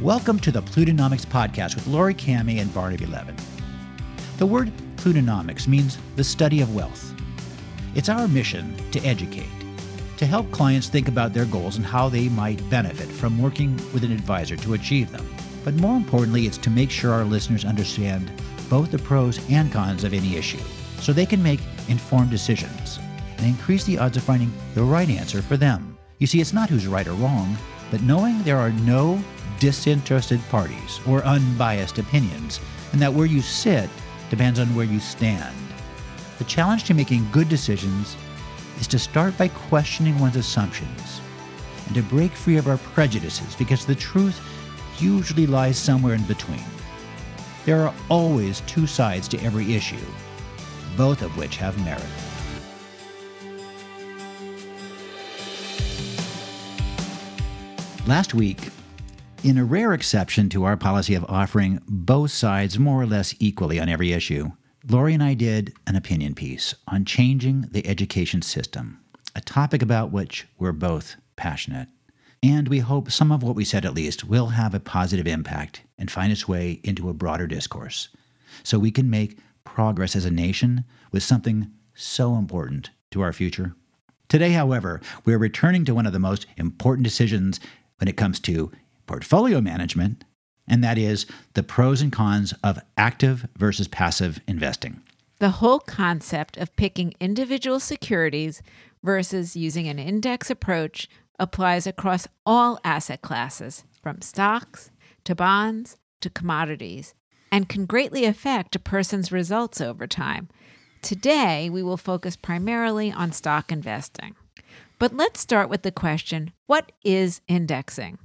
Welcome to the Plutonomix Podcast with Laurie Kamhi and Barnaby Levin. The word Plutonomics means the study of wealth. It's our mission to educate, to help clients think about their goals and how they might benefit from working with an advisor to achieve them. But more importantly, it's to make sure our listeners understand both the pros and cons of any issue so they can make informed decisions and increase the odds of finding the right answer for them. You see, it's not who's right or wrong, but knowing there are no disinterested parties or unbiased opinions, and that where you sit depends on where you stand. The challenge to making good decisions is to start by questioning one's assumptions and to break free of our prejudices because the truth usually lies somewhere in between. There are always two sides to every issue, both of which have merit. Last week, in a rare exception to our policy of offering both sides more or less equally on every issue, Laurie and I did an opinion piece on changing the education system, a topic about which we're both passionate. And we hope some of what we said, at least, will have a positive impact and find its way into a broader discourse so we can make progress as a nation with something so important to our future. Today, however, we're returning to one of the most important decisions when it comes to portfolio management, and that is the pros and cons of active versus passive investing. The whole concept of picking individual securities versus using an index approach applies across all asset classes, from stocks to bonds to commodities, and can greatly affect a person's results over time. Today, we will focus primarily on stock investing. But let's start with the question what is indexing?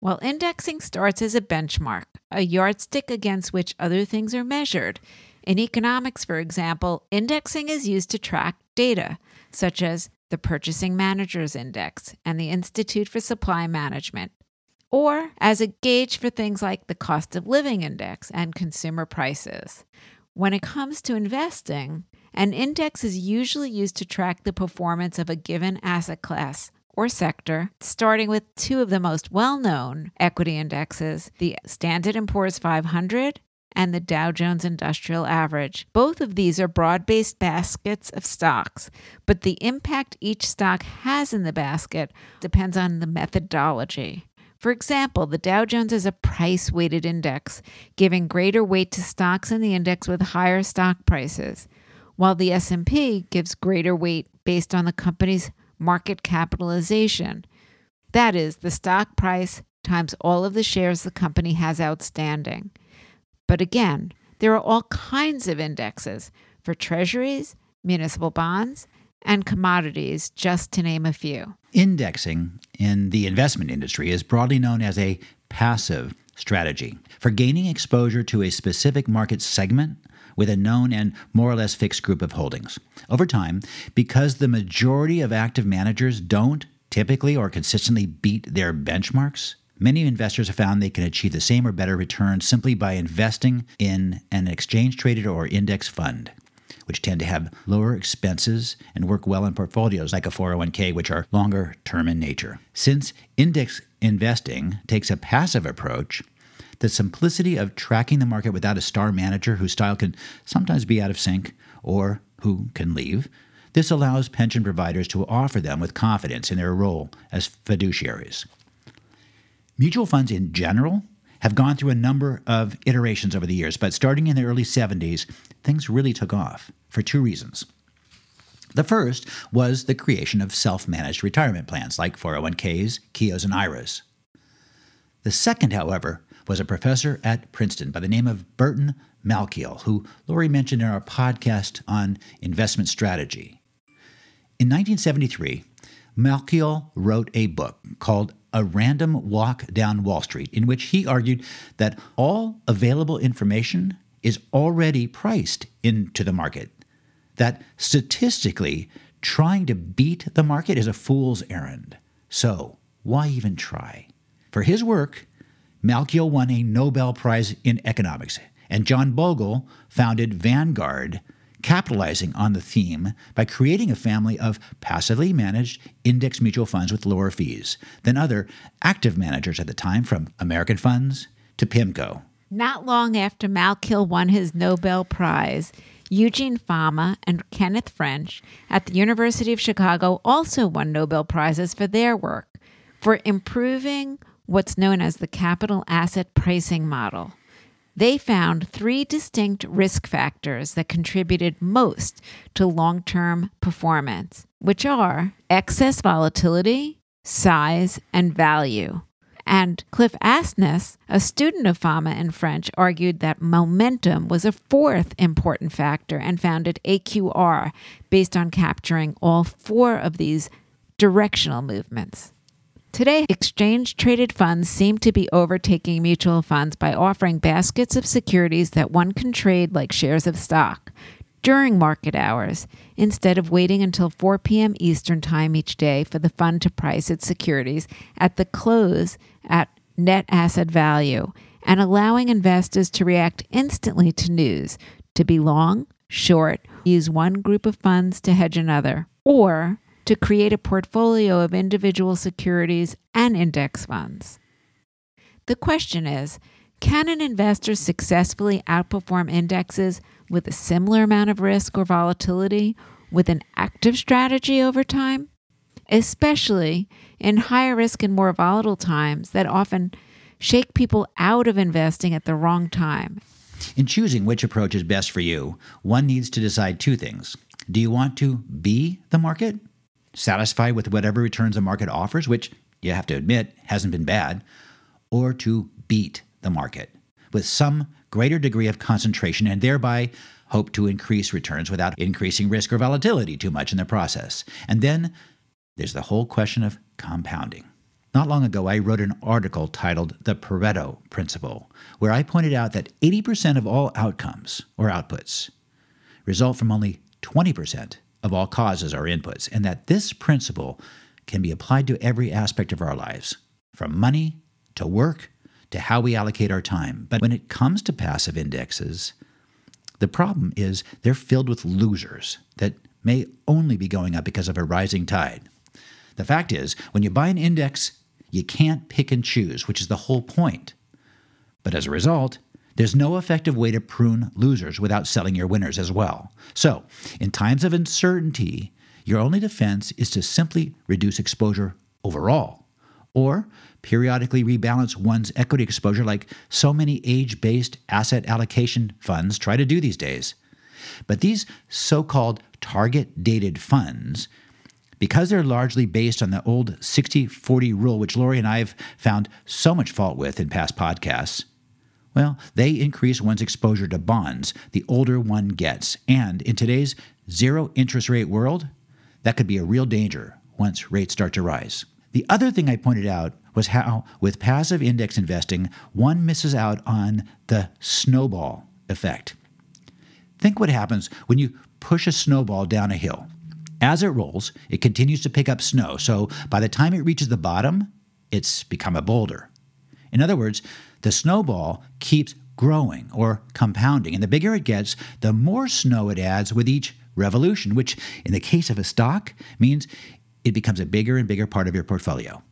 While indexing starts as a benchmark, a yardstick against which other things are measured, in economics, for example, indexing is used to track data, such as the Purchasing Managers Index and the Institute for Supply Management, or as a gauge for things like the Cost of Living Index and consumer prices. When it comes to investing, an index is usually used to track the performance of a given asset class or sector, starting with two of the most well-known equity indexes, the Standard & Poor's 500 and the Dow Jones Industrial Average. Both of these are broad-based baskets of stocks, but the impact each stock has in the basket depends on the methodology. For example, the Dow Jones is a price weighted index, giving greater weight to stocks in the index with higher stock prices, while the S&P gives greater weight based on the company's market capitalization. That is, the stock price times all of the shares the company has outstanding. But again, there are all kinds of indexes for treasuries, municipal bonds, and commodities, just to name a few. Indexing in the investment industry is broadly known as a passive strategy for gaining exposure to a specific market segment with a known and more or less fixed group of holdings. Over time, because the majority of active managers don't typically or consistently beat their benchmarks, many investors have found they can achieve the same or better return simply by investing in an exchange traded or index fund which tend to have lower expenses and work well in portfolios like a 401k, which are longer term in nature. Since index investing takes a passive approach, the simplicity of tracking the market without a star manager whose style can sometimes be out of sync or who can leave. This allows pension providers to offer them with confidence in their role as fiduciaries. Mutual funds in general have gone through a number of iterations over the years, but starting in the early 70s, things really took off for two reasons. The first was the creation of self managed retirement plans like 401ks, Keoghs, and IRAs. The second, however, was a professor at Princeton by the name of Burton Malkiel, who Laurie mentioned in our podcast on investment strategy. In 1973, Malkiel wrote a book called A Random Walk Down Wall Street, in which he argued that all available information is already priced into the market, that statistically, trying to beat the market is a fool's errand. So, why even try? For his work, Malkiel won a Nobel Prize in economics, and John Bogle founded Vanguard, capitalizing on the theme by creating a family of passively managed index mutual funds with lower fees than other active managers at the time, from American Funds to PIMCO. Not long after Malkiel won his Nobel Prize, Eugene Fama and Kenneth French at the University of Chicago also won Nobel Prizes for their work for improving what's known as the capital asset pricing model. They found three distinct risk factors that contributed most to long term performance, which are excess volatility, size, and value. And Cliff Asness, a student of Fama and French, argued that momentum was a fourth important factor and founded AQR based on capturing all four of these directional movements. Today, exchange traded funds seem to be overtaking mutual funds by offering baskets of securities that one can trade like shares of stock during market hours instead of waiting until 4 p.m. Eastern Time each day for the fund to price its securities at the close at net asset value and allowing investors to react instantly to news, to be long, short, use one group of funds to hedge another, or to create a portfolio of individual securities and index funds. The question is can an investor successfully outperform indexes with a similar amount of risk or volatility with an active strategy over time? Especially in higher risk and more volatile times that often shake people out of investing at the wrong time. In choosing which approach is best for you, one needs to decide two things. Do you want to be the market satisfied with whatever returns the market offers, which you have to admit hasn't been bad, or to beat the market with some greater degree of concentration and thereby hope to increase returns without increasing risk or volatility too much in the process. And then there's the whole question of compounding. Not long ago, I wrote an article titled The Pareto Principle, where I pointed out that 80% of all outcomes or outputs result from only 20% of all causes or inputs, and that this principle can be applied to every aspect of our lives, from money to work to how we allocate our time. But when it comes to passive indexes, the problem is they're filled with losers that may only be going up because of a rising tide. The fact is, when you buy an index, you can't pick and choose, which is the whole point. But as a result, there's no effective way to prune losers without selling your winners as well. So, in times of uncertainty, your only defense is to simply reduce exposure overall, or periodically rebalance one's equity exposure like so many age based asset allocation funds try to do these days. But these so called target dated funds, because they're largely based on the old 60 40 rule, which Laurie and I have found so much fault with in past podcasts, well, they increase one's exposure to bonds the older one gets. And in today's zero interest rate world, that could be a real danger once rates start to rise. The other thing I pointed out was how, with passive index investing, one misses out on the snowball effect. Think what happens when you push a snowball down a hill. As it rolls, it continues to pick up snow, so by the time it reaches the bottom, it's become a boulder. In other words, the snowball keeps growing or compounding, and the bigger it gets, the more snow it adds with each revolution, which in the case of a stock means it becomes a bigger and bigger part of your portfolio,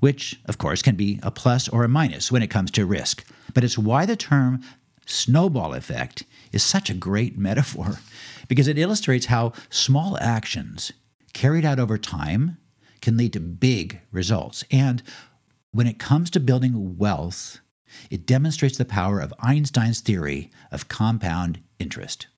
which, of course, can be a plus or a minus when it comes to risk. But it's why the term snowball effect is such a great metaphor, because it illustrates how small actions carried out over time can lead to big results. And when it comes to building wealth, it demonstrates the power of Einstein's theory of compound interest,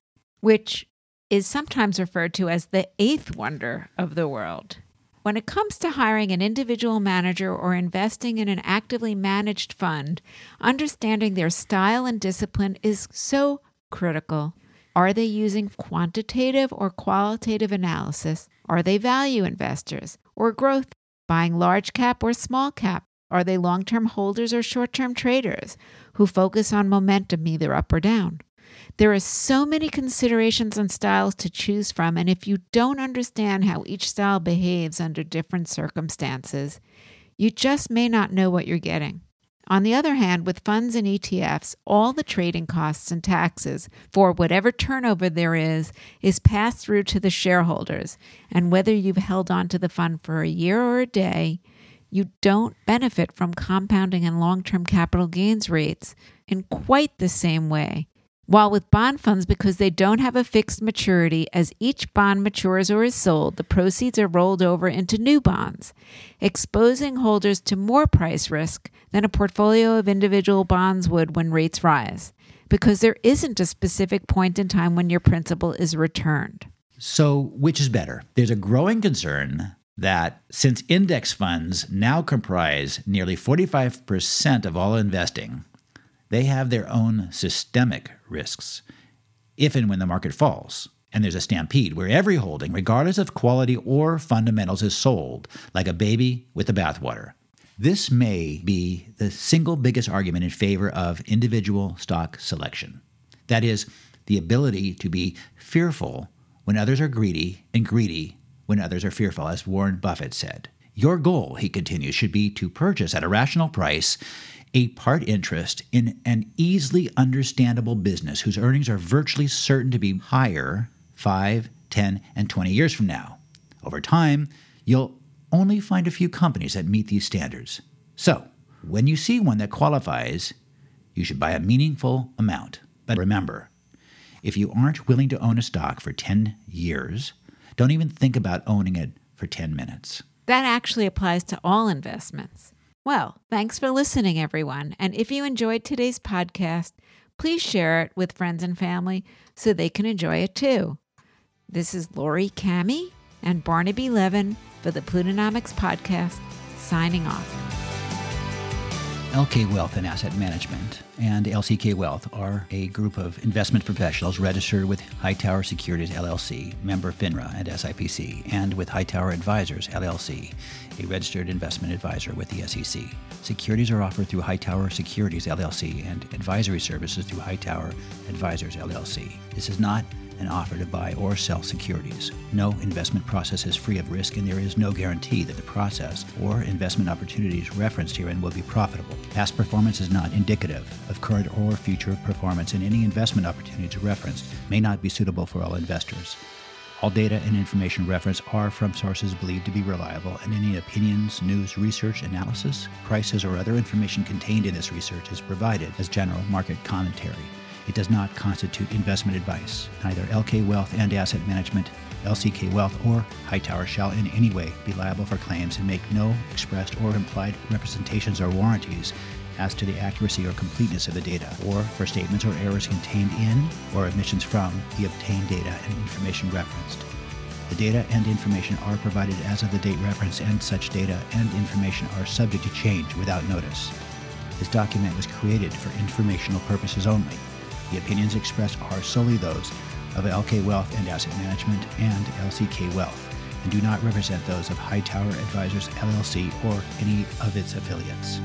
which is sometimes referred to as the eighth wonder of the world. When it comes to hiring an individual manager or investing in an actively managed fund, understanding their style and discipline is so critical. Are they using quantitative or qualitative analysis? Are they value investors or growth, buying large cap or small cap? Are they long term holders or short term traders who focus on momentum either up or down? There are so many considerations and styles to choose from, and if you don't understand how each style behaves under different circumstances, you just may not know what you're getting. On the other hand, with funds and ETFs, all the trading costs and taxes for whatever turnover there is is passed through to the shareholders. And whether you've held on to the fund for a year or a day, you don't benefit from compounding and long term capital gains rates in quite the same way. While with bond funds, because they don't have a fixed maturity, as each bond matures or is sold, the proceeds are rolled over into new bonds, exposing holders to more price risk than a portfolio of individual bonds would when rates rise, because there isn't a specific point in time when your principal is returned. So, which is better? There's a growing concern that since index funds now comprise nearly 45% of all investing, they have their own systemic risks if and when the market falls. And there's a stampede where every holding, regardless of quality or fundamentals, is sold like a baby with the bathwater. This may be the single biggest argument in favor of individual stock selection. That is, the ability to be fearful when others are greedy and greedy when others are fearful, as Warren Buffett said. Your goal, he continues, should be to purchase at a rational price a part interest in an easily understandable business whose earnings are virtually certain to be higher 5, 10, and 20 years from now. Over time, you'll only find a few companies that meet these standards. So, when you see one that qualifies, you should buy a meaningful amount. But remember, if you aren't willing to own a stock for 10 years, don't even think about owning it for 10 minutes. That actually applies to all investments. Well, thanks for listening, everyone. And if you enjoyed today's podcast, please share it with friends and family so they can enjoy it too. This is Laurie Kamhi and Barnaby Levin for the Plutonomix Podcast, signing off. LK Wealth and Asset Management and LCK Wealth are a group of investment professionals registered with Hightower Securities LLC, member FINRA and SIPC, and with Hightower Advisors LLC, a registered investment advisor with the SEC. Securities are offered through Hightower Securities LLC and advisory services through Hightower Advisors LLC. This is not an offer to buy or sell securities. No investment process is free of risk, and there is no guarantee that the process or investment opportunities referenced herein will be profitable. Past performance is not indicative of current or future performance, and any investment opportunities referenced may not be suitable for all investors. All data and information referenced are from sources believed to be reliable, and any opinions, news, research, analysis, prices, or other information contained in this research is provided as general market commentary. It does not constitute investment advice. Neither LK Wealth and Asset Management, LCK Wealth, or Hightower shall in any way be liable for claims and make no expressed or implied representations or warranties as to the accuracy or completeness of the data, or for statements or errors contained in or omissions from the obtained data and information referenced. The data and information are provided as of the date referenced, and such data and information are subject to change without notice. This document was created for informational purposes only. The opinions expressed are solely those of LK Wealth and Asset Management and LCK Wealth and do not represent those of Hightower Advisors LLC or any of its affiliates.